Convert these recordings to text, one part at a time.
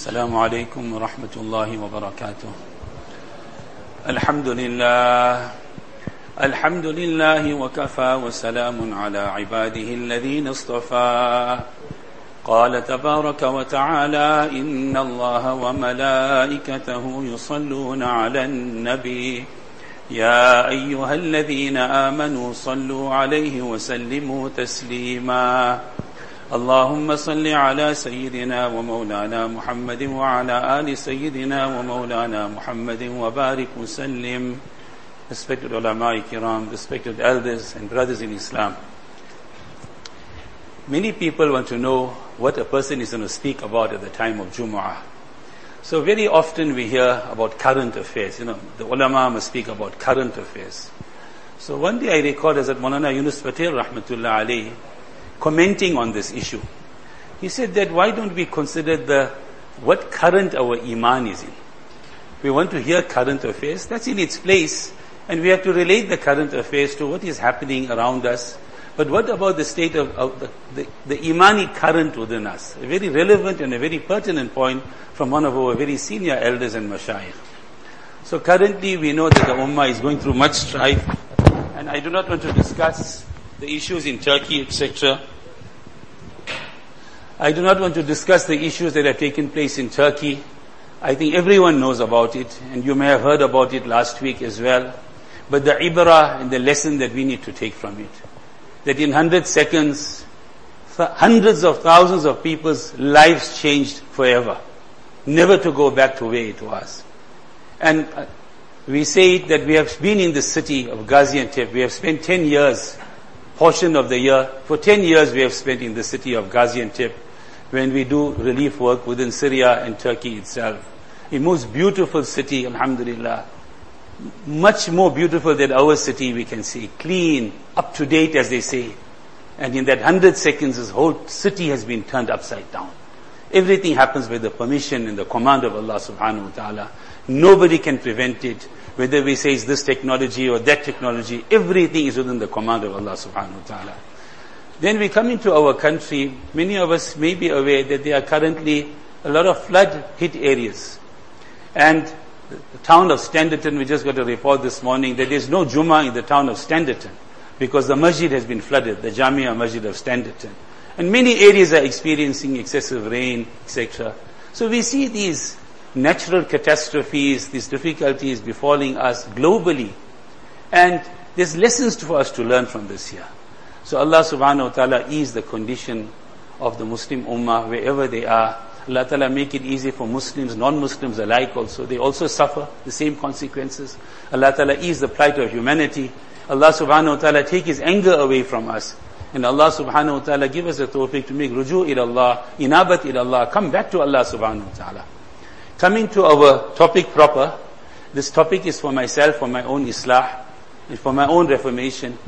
السلام عليكم ورحمة الله وبركاته. الحمد لله الحمد لله وكفى وسلام على عباده الذين اصطفى. قال تبارك وتعالى إن الله وملائكته يصلون على النبي. يا أيها الذين آمنوا صلوا عليه وسلموا تسليما. اللهم صل على سيدنا ومولانا محمد وعلى آل سيدنا ومولانا محمد وبارك وسلم Respected ulama kiram, respected elders and brothers in Islam. Many people want to know what a person is going to speak about at the time of Jumu'ah. So very often we hear about current affairs. You know, the ulama must speak about current affairs. So one day I recall as that Maulana Yunus Patel rahmatullah alayhi commenting on this issue. He said that why don't we consider the what current our iman is in? We want to hear current affairs. That's in its place. And we have to relate the current affairs to what is happening around us. But what about the state of, of the, the, the, imani current within us? A very relevant and a very pertinent point from one of our very senior elders and mashayikh. So currently we know that the ummah is going through much strife. And I do not want to discuss the issues in Turkey, etc. I do not want to discuss the issues that have taken place in Turkey. I think everyone knows about it, and you may have heard about it last week as well. But the ibrah and the lesson that we need to take from it, that in 100 seconds, hundreds of thousands of people's lives changed forever, never to go back to where it was. And uh, we say that we have been in the city of Gaziantep, we have spent 10 years, portion of the year, for 10 years we have spent in the city of Gaziantep, when we do relief work within Syria and Turkey itself. A most beautiful city, alhamdulillah. Much more beautiful than our city we can see. Clean, up to date as they say. And in that hundred seconds, this whole city has been turned upside down. Everything happens with the permission and the command of Allah subhanahu wa ta'ala. Nobody can prevent it. Whether we say it's this technology or that technology, everything is within the command of Allah subhanahu wa ta'ala. Then we come into our country, many of us may be aware that there are currently a lot of flood hit areas. And the town of Standerton, we just got a report this morning that there's no Jummah in the town of Standerton because the masjid has been flooded, the Jamia Masjid of Standerton. And many areas are experiencing excessive rain, etc. So we see these natural catastrophes, these difficulties befalling us globally. And there's lessons for us to learn from this here. So Allah subhanahu wa ta'ala is the condition of the Muslim ummah wherever they are. Allah ta'ala make it easy for Muslims, non-Muslims alike also. They also suffer the same consequences. Allah ta'ala ease the plight of humanity. Allah subhanahu wa ta'ala take his anger away from us. And Allah subhanahu wa ta'ala give us the tawfiq to make ruju ila Allah, inabat ila Allah, come back to Allah subhanahu wa ta'ala. Coming to our topic proper, this topic is for myself, for my own islah, and for my own reformation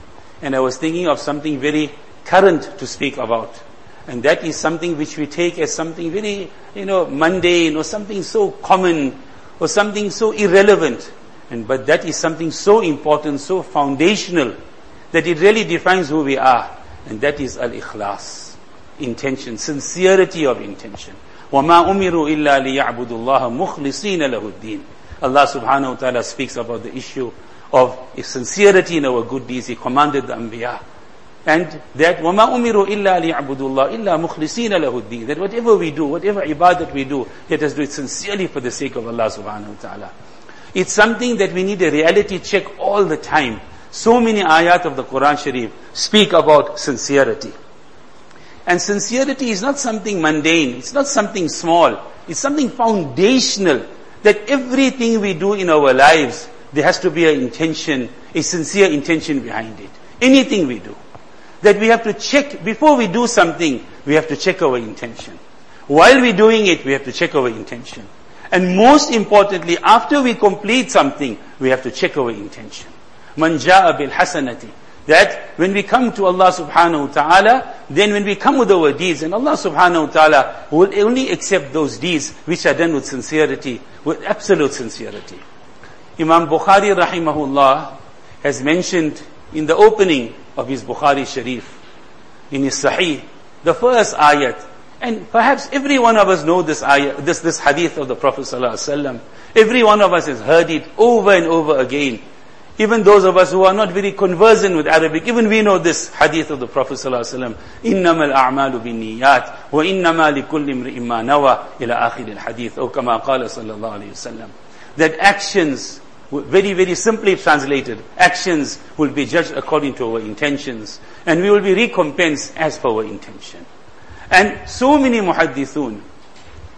and I was thinking of something very current to speak about. And that is something which we take as something very, you know, mundane or something so common or something so irrelevant. And, but that is something so important, so foundational that it really defines who we are. And that is al-ikhlas. Intention, sincerity of intention. وَمَا أُمِرُوا إِلَّا لِيَعْبُدُوا اللَّهَ مُخْلِصِينَ لَهُ الدِّينَ Allah subhanahu wa ta'ala speaks about the issue of sincerity in our good deeds. He commanded the Anbiya. And that وَمَا أُمِرُوا إِلَّا لِيَعْبُدُوا اللَّهِ إِلَّا مُخْلِصِينَ لَهُ الدِّينَ That whatever we do, whatever ibadat we do, let us do it sincerely for the sake of Allah subhanahu wa ta'ala. It's something that we need a reality check all the time. So many ayat of the Quran Sharif speak about sincerity. And sincerity is not something mundane. It's not something small. It's something foundational that everything we do in our lives, there has to be an intention, a sincere intention behind it. Anything we do. That we have to check, before we do something, we have to check our intention. While we're doing it, we have to check our intention. And most importantly, after we complete something, we have to check our intention. Man ja'a bil hasanati. That when we come to Allah subhanahu wa ta'ala, then when we come with our deeds, and Allah subhanahu wa ta'ala will only accept those deeds which are done with sincerity, with absolute sincerity. Imam Bukhari rahimahullah has mentioned in the opening of his Bukhari Sharif, in his Sahih, the first ayat, And perhaps every one of us know this ayat, this, this hadith of the Prophet ﷺ. Every one of us has heard it over and over again. Even those of us who are not very conversant with Arabic, even we know this hadith of the Prophet ﷺ. إِنَّمَا الْأَعْمَالُ بِالنِّيَّاتِ وَإِنَّمَا لِكُلِّ امْرِئٍ مَّا نَوَى إِلَى آخِرِ الْحَدِيثِ أو كما قال صلى الله عليه وسلم. That actions, very, very simply translated, actions will be judged according to our intentions. And we will be recompensed as per our intention. And so many muhaddithun,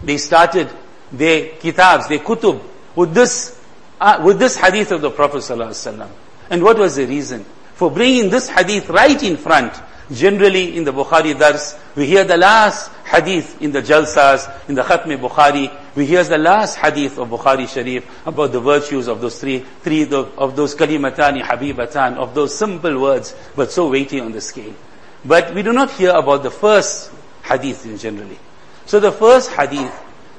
they started their kitabs, their kutub, with this, uh, with this hadith of the Prophet ﷺ. And what was the reason? For bringing this hadith right in front. Generally in the Bukhari Dars, we hear the last hadith in the Jalsas, in the Khatm Bukhari, we hear the last hadith of Bukhari Sharif about the virtues of those three, three of those kalimatani, habibatan, of those simple words, but so weighty on the scale. But we do not hear about the first hadith in generally. So the first hadith,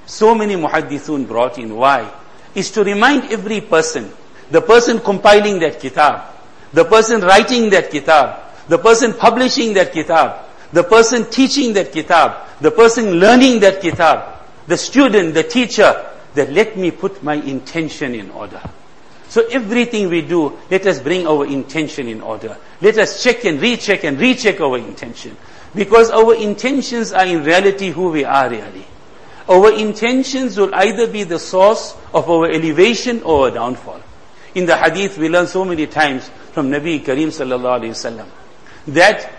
so many muhaddithun brought in, why? Is to remind every person, the person compiling that kitab, the person writing that kitab, the person publishing that kitab, the person teaching that kitab, the person learning that kitab, the student, the teacher, that let me put my intention in order. So everything we do, let us bring our intention in order. Let us check and recheck and recheck our intention. Because our intentions are in reality who we are really. Our intentions will either be the source of our elevation or our downfall. In the hadith we learn so many times from Nabi Kareem sallallahu alayhi wasallam that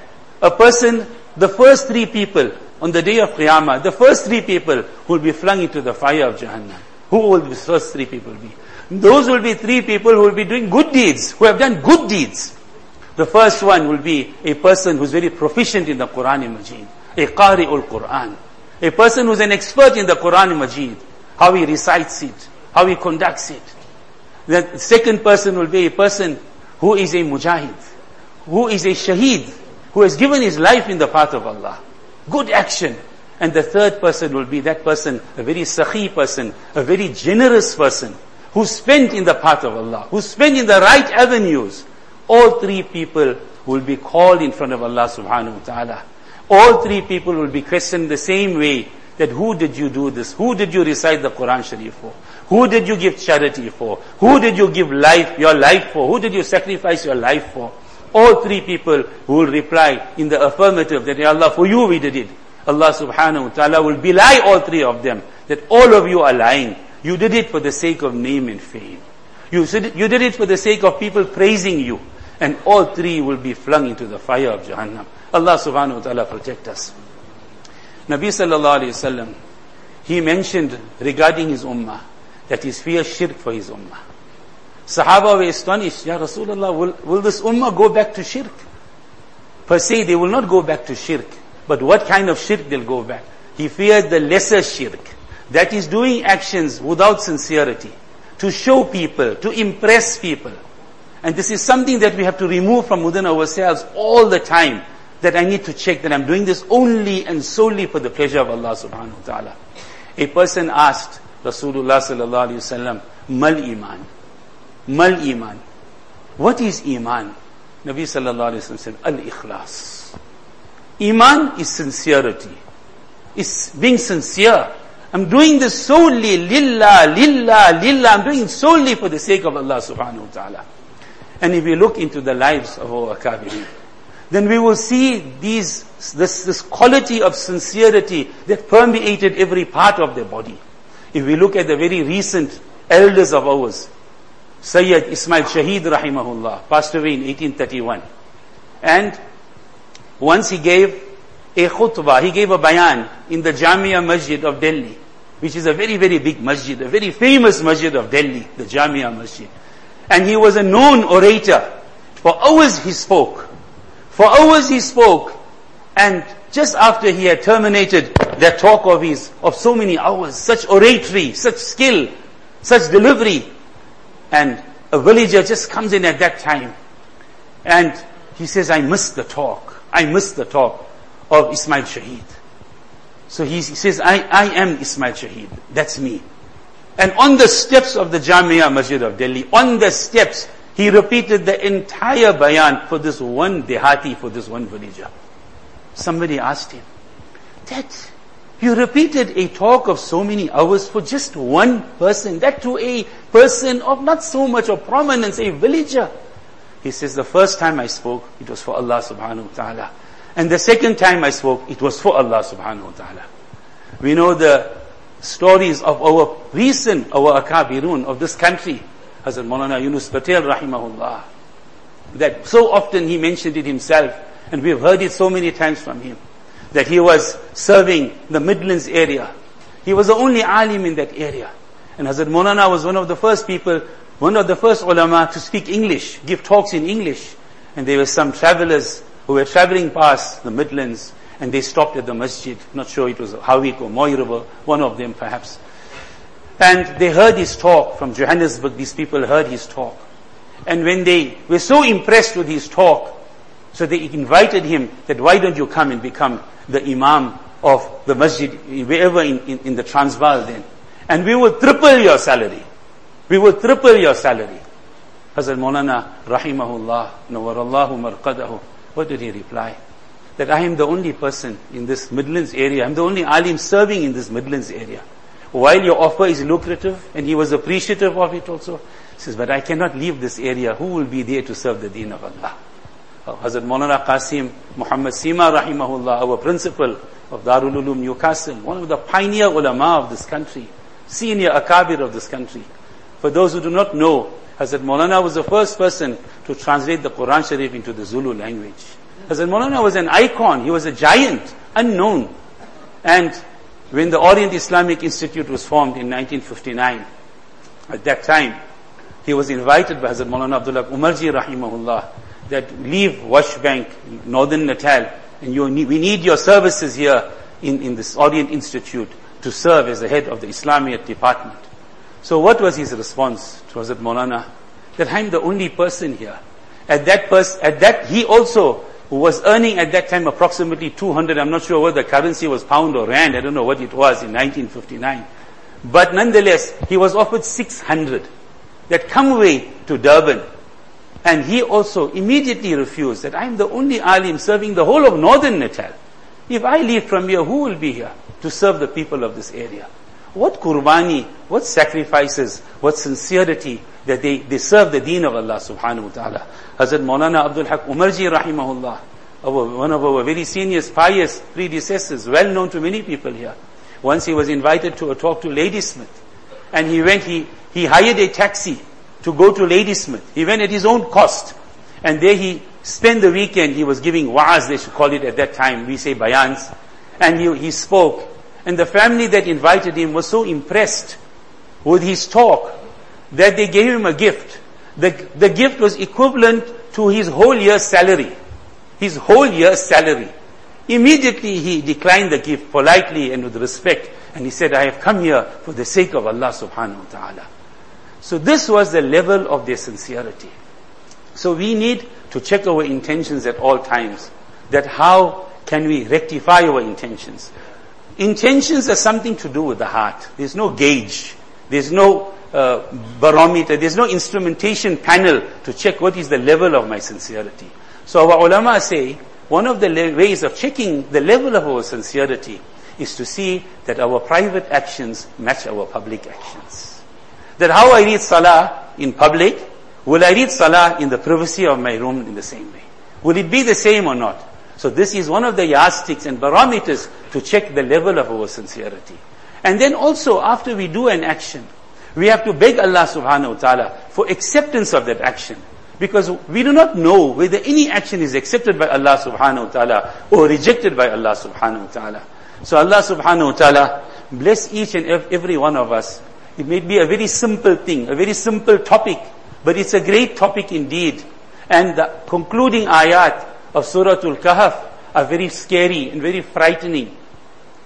a person, the first three people on the day of Qiyamah, the first three people will be flung into the fire of Jahannam. Who will the first three people be? Those will be three people who will be doing good deeds, who have done good deeds. The first one will be a person who's very proficient in the Quran Majid, a Qari'ul Quran, a person who's an expert in the Quran Majid, how he recites it, how he conducts it. The second person will be a person who is a mujahid, who is a shaheed, who has given his life in the path of Allah. Good action. And the third person will be that person, a very sahi person, a very generous person, who spent in the path of Allah, who spent in the right avenues, all three people will be called in front of Allah subhanahu wa ta'ala. All three people will be questioned the same way that who did you do this? Who did you recite the Quran Sharif for? Who did you give charity for? Who did you give life, your life for? Who did you sacrifice your life for? All three people will reply in the affirmative that, Ya Allah, for you we did it. Allah subhanahu wa ta'ala will belie all three of them, that all of you are lying. You did it for the sake of name and fame. You, you did it for the sake of people praising you and all three will be flung into the fire of Jahannam. Allah subhanahu wa ta'ala protect us. Nabi sallallahu alayhi wasallam, he mentioned regarding his ummah that he fears shirk for his ummah. Sahaba were astonished, Ya Rasulullah, will, will this ummah go back to shirk? Per se, they will not go back to shirk. But what kind of shirk they'll go back? He feared the lesser shirk. That is doing actions without sincerity. To show people, to impress people. And this is something that we have to remove from within ourselves all the time. That I need to check that I'm doing this only and solely for the pleasure of Allah subhanahu wa ta'ala. A person asked Rasulullah sallallahu alayhi wasallam, Mal iman. Mal iman. What is iman? Nabi sallallahu alayhi wasallam said, Al ikhlas. Iman is sincerity. It's being sincere. I'm doing this solely lillah, lillah, lillah. I'm doing it solely for the sake of Allah subhanahu wa ta'ala. And if we look into the lives of our Akabirin, then we will see these, this, this quality of sincerity that permeated every part of their body. If we look at the very recent elders of ours, Sayyid Ismail Shahid rahimahullah, passed away in 1831. And once he gave a khutbah, he gave a bayan in the Jamia Masjid of Delhi, which is a very, very big masjid, a very famous masjid of Delhi, the Jamia Masjid. And he was a known orator. For hours he spoke. For hours he spoke. And just after he had terminated that talk of his, of so many hours, such oratory, such skill, such delivery, and a villager just comes in at that time, and he says, I missed the talk. I missed the talk of Ismail Shahid. So he says, I, I am Ismail Shahid. That's me. And on the steps of the Jamia Masjid of Delhi, on the steps, he repeated the entire bayan for this one dehati, for this one villager. Somebody asked him, that You repeated a talk of so many hours for just one person, that to a person of not so much of prominence, a villager. He says, the first time I spoke, it was for Allah subhanahu wa ta'ala. And the second time I spoke, it was for Allah subhanahu wa ta'ala. We know the stories of our recent, our akabirun of this country. Hazrat Maulana Yunus Patel rahimahullah. That so often he mentioned it himself and we have heard it so many times from him. That he was serving the Midlands area. He was the only alim in that area. And Hazrat Maulana was one of the first people, one of the first ulama to speak English, give talks in English. And there were some travelers who were traveling past the Midlands and they stopped at the masjid. Not sure it was Howick or Mooi River, one of them perhaps. And they heard his talk from Johannesburg. These people heard his talk. And when they were so impressed with his talk, so they invited him that why don't you come and become the imam of the masjid wherever in, in, in the Transvaal then. And we will triple your salary. We will triple your salary. Hazrat Maulana Rahimahullah, Nawarallahu Marqadahu. What did he reply? That I am the only person in this Midlands area. I'm the only alim serving in this Midlands area while your offer is lucrative, and he was appreciative of it also, he says, but I cannot leave this area. Who will be there to serve the deen of Allah? Uh, Hazrat Maulana Qasim Muhammad Sema rahimahullah, our principal of Darul Uloom Newcastle, one of the pioneer ulama of this country, senior akabir of this country. For those who do not know, Hazrat Maulana was the first person to translate the Quran Sharif into the Zulu language. Hazrat Maulana was an icon, he was a giant, unknown. And when the Orient Islamic Institute was formed in 1959, at that time, he was invited by Hazrat Maulana Abdullah Umarji rahimahullah that leave Wasbank, Northern Natal, and need, we need your services here in, in this Orient Institute to serve as the head of the Islamic department. So what was his response to Hazrat Maulana? That I'm the only person here. At that at that, he also who was earning at that time approximately 200, I'm not sure whether the currency was pound or rand, I don't know what it was in 1959. But nonetheless, he was offered 600 that come away to Durban. And he also immediately refused that I'm the only alim serving the whole of northern Natal. If I leave from here, who will be here to serve the people of this area? What kurbani, what sacrifices, what sincerity that they, they serve the deen of Allah subhanahu wa ta'ala. Hazrat Maulana Abdul Haq Umarji rahimahullah, one of our very senior pious predecessors, well known to many people here. Once he was invited to a talk to Ladysmith. And he went, he, he hired a taxi to go to Ladysmith. He went at his own cost. And there he spent the weekend, he was giving wa'az, they should call it at that time, we say bayans. And he, he spoke. And the family that invited him was so impressed with his talk that they gave him a gift. The, the gift was equivalent to his whole year's salary. His whole year's salary. Immediately he declined the gift politely and with respect. And he said, I have come here for the sake of Allah subhanahu wa ta'ala. So this was the level of their sincerity. So we need to check our intentions at all times. That how can we rectify our intentions? Intentions are something to do with the heart. There's no gauge. There's no uh, barometer. There's no instrumentation panel to check what is the level of my sincerity. So our ulama say, one of the le- ways of checking the level of our sincerity is to see that our private actions match our public actions. That how I read salah in public, will I read salah in the privacy of my room in the same way? Will it be the same or not? So this is one of the yardsticks and barometers to check the level of our sincerity. And then also after we do an action, we have to beg Allah subhanahu wa ta'ala for acceptance of that action. Because we do not know whether any action is accepted by Allah subhanahu wa ta'ala or rejected by Allah subhanahu wa ta'ala. So Allah subhanahu wa ta'ala bless each and every one of us. It may be a very simple thing, a very simple topic, but it's a great topic indeed. And the concluding ayat of Surah Al-Kahf are very scary and very frightening.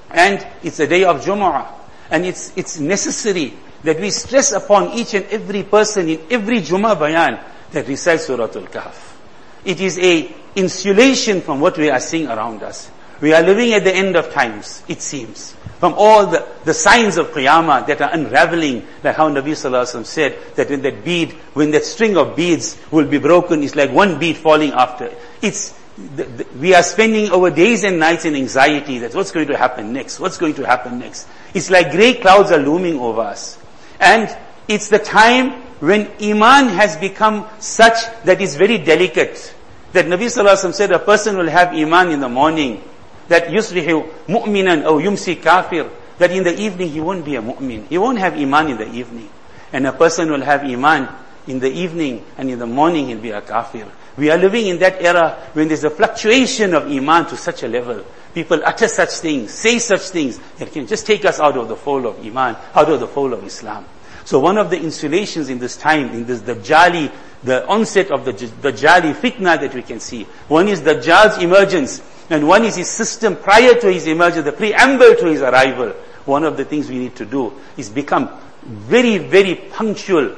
And it's a day of Jumu'ah. And it's, it's necessary that we stress upon each and every person in every Jummah bayan that recites Surah Al-Kahf. It is a insulation from what we are seeing around us. We are living at the end of times, it seems. From all the, the signs of Qiyamah that are unraveling, like how Nabi Sallallahu said, that when that bead, when that string of beads will be broken, it's like one bead falling after. It's, the, the, we are spending our days and nights in anxiety that what's going to happen next? What's going to happen next? It's like grey clouds are looming over us. And it's the time when Iman has become such that it's very delicate. That Nabi Sallallahu Alaihi Wasallam said a person will have Iman in the morning. That yusrihu mu'minan or yumsi kafir. That in the evening he won't be a mu'min. He won't have Iman in the evening. And a person will have Iman in the evening and in the morning he'll be a kafir. We are living in that era when there's a fluctuation of iman to such a level. People utter such things, say such things that can just take us out of the fold of iman, out of the fold of Islam. So one of the insulations in this time, in this Dajjali, the onset of the Dajjali fitna that we can see. One is Dajjal's emergence, and one is his system prior to his emergence, the preamble to his arrival. One of the things we need to do is become very, very punctual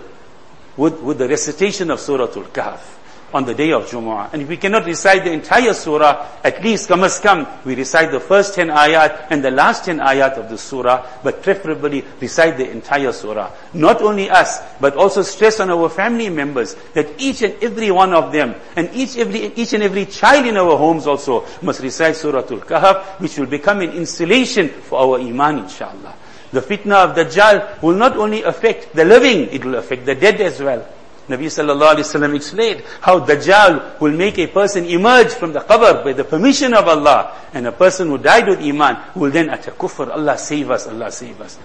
with, with the recitation of Surah Al-Kahf on the day of Jumu'ah. And if we cannot recite the entire surah, at least come as come, we recite the first 10 ayat and the last 10 ayat of the surah, but preferably recite the entire surah. Not only us, but also stress on our family members that each and every one of them and each, every, each and every child in our homes also must recite Surah Al-Kahf, which will become an installation for our iman inshallah. The fitna of Dajjal will not only affect the living, it will affect the dead as well. Nabi sallallahu alayhi wasallam explained how Dajjal will make a person emerge from the qabr by the permission of Allah. And a person who died with Iman will then utter kufr. Allah save us, Allah save us.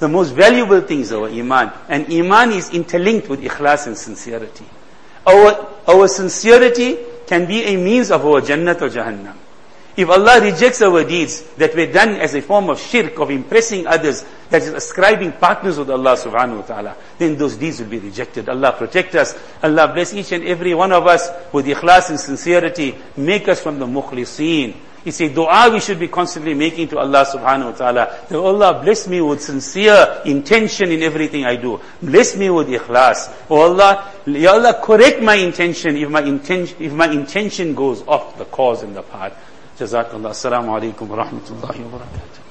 The most valuable thing is our Iman. And Iman is interlinked with ikhlas and sincerity. Our, our sincerity can be a means of our Jannat or Jahannam. If Allah rejects our deeds that were done as a form of shirk, of impressing others, that is ascribing partners with Allah subhanahu wa ta'ala, then those deeds will be rejected. Allah protect us. Allah bless each and every one of us with ikhlas and sincerity. Make us from the mukhliseen. It's a dua we should be constantly making to Allah subhanahu wa ta'ala. That oh Allah bless me with sincere intention in everything I do. Bless me with ikhlas. Oh Allah, Ya Allah correct my intention if my intention, if my intention goes off the cause and the path. جزاك الله. السلام عليكم ورحمة الله وبركاته.